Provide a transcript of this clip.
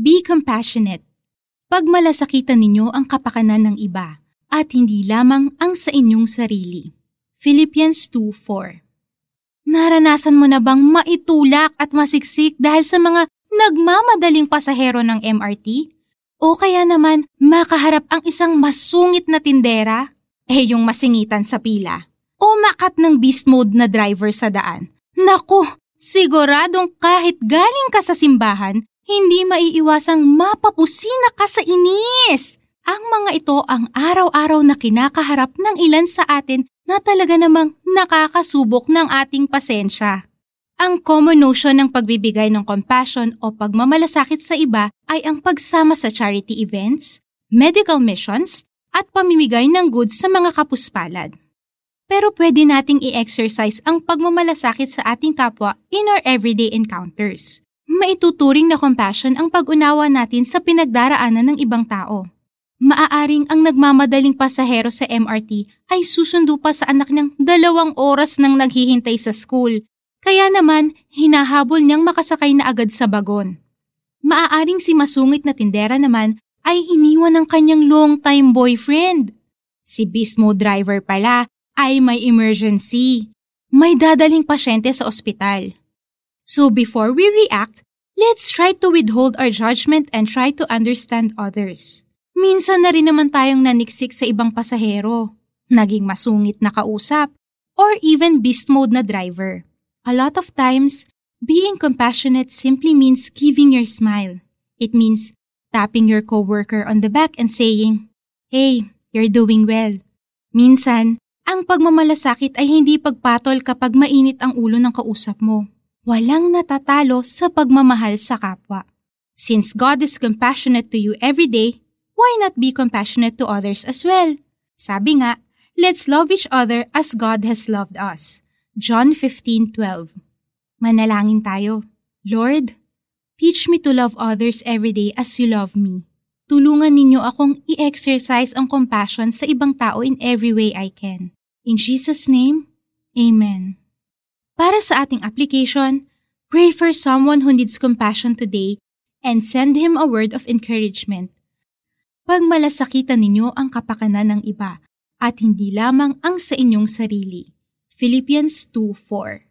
Be compassionate. Pagmalasakitan ninyo ang kapakanan ng iba at hindi lamang ang sa inyong sarili. Philippians 2.4 Naranasan mo na bang maitulak at masiksik dahil sa mga nagmamadaling pasahero ng MRT? O kaya naman makaharap ang isang masungit na tindera? Eh yung masingitan sa pila. O makat ng beast mode na driver sa daan. Naku, siguradong kahit galing ka sa simbahan, hindi maiiwasang mapapusina ka sa inis. Ang mga ito ang araw-araw na kinakaharap ng ilan sa atin na talaga namang nakakasubok ng ating pasensya. Ang common notion ng pagbibigay ng compassion o pagmamalasakit sa iba ay ang pagsama sa charity events, medical missions, at pamimigay ng goods sa mga kapuspalad. Pero pwede nating i-exercise ang pagmamalasakit sa ating kapwa in our everyday encounters. Maituturing na compassion ang pag-unawa natin sa pinagdaraanan ng ibang tao maaaring ang nagmamadaling pasahero sa MRT ay susundo pa sa anak niyang dalawang oras nang naghihintay sa school. Kaya naman, hinahabol niyang makasakay na agad sa bagon. Maaaring si masungit na tindera naman ay iniwan ng kanyang long-time boyfriend. Si Bismo driver pala ay may emergency. May dadaling pasyente sa ospital. So before we react, let's try to withhold our judgment and try to understand others. Minsan na rin naman tayong naniksik sa ibang pasahero, naging masungit na kausap, or even beast mode na driver. A lot of times, being compassionate simply means giving your smile. It means tapping your coworker on the back and saying, Hey, you're doing well. Minsan, ang pagmamalasakit ay hindi pagpatol kapag mainit ang ulo ng kausap mo. Walang natatalo sa pagmamahal sa kapwa. Since God is compassionate to you every day, why not be compassionate to others as well? Sabi nga, let's love each other as God has loved us. John 15:12. Manalangin tayo. Lord, teach me to love others every day as you love me. Tulungan ninyo akong i-exercise ang compassion sa ibang tao in every way I can. In Jesus' name, Amen. Para sa ating application, pray for someone who needs compassion today and send him a word of encouragement pagmalasakitan ninyo ang kapakanan ng iba at hindi lamang ang sa inyong sarili. Philippians 2.4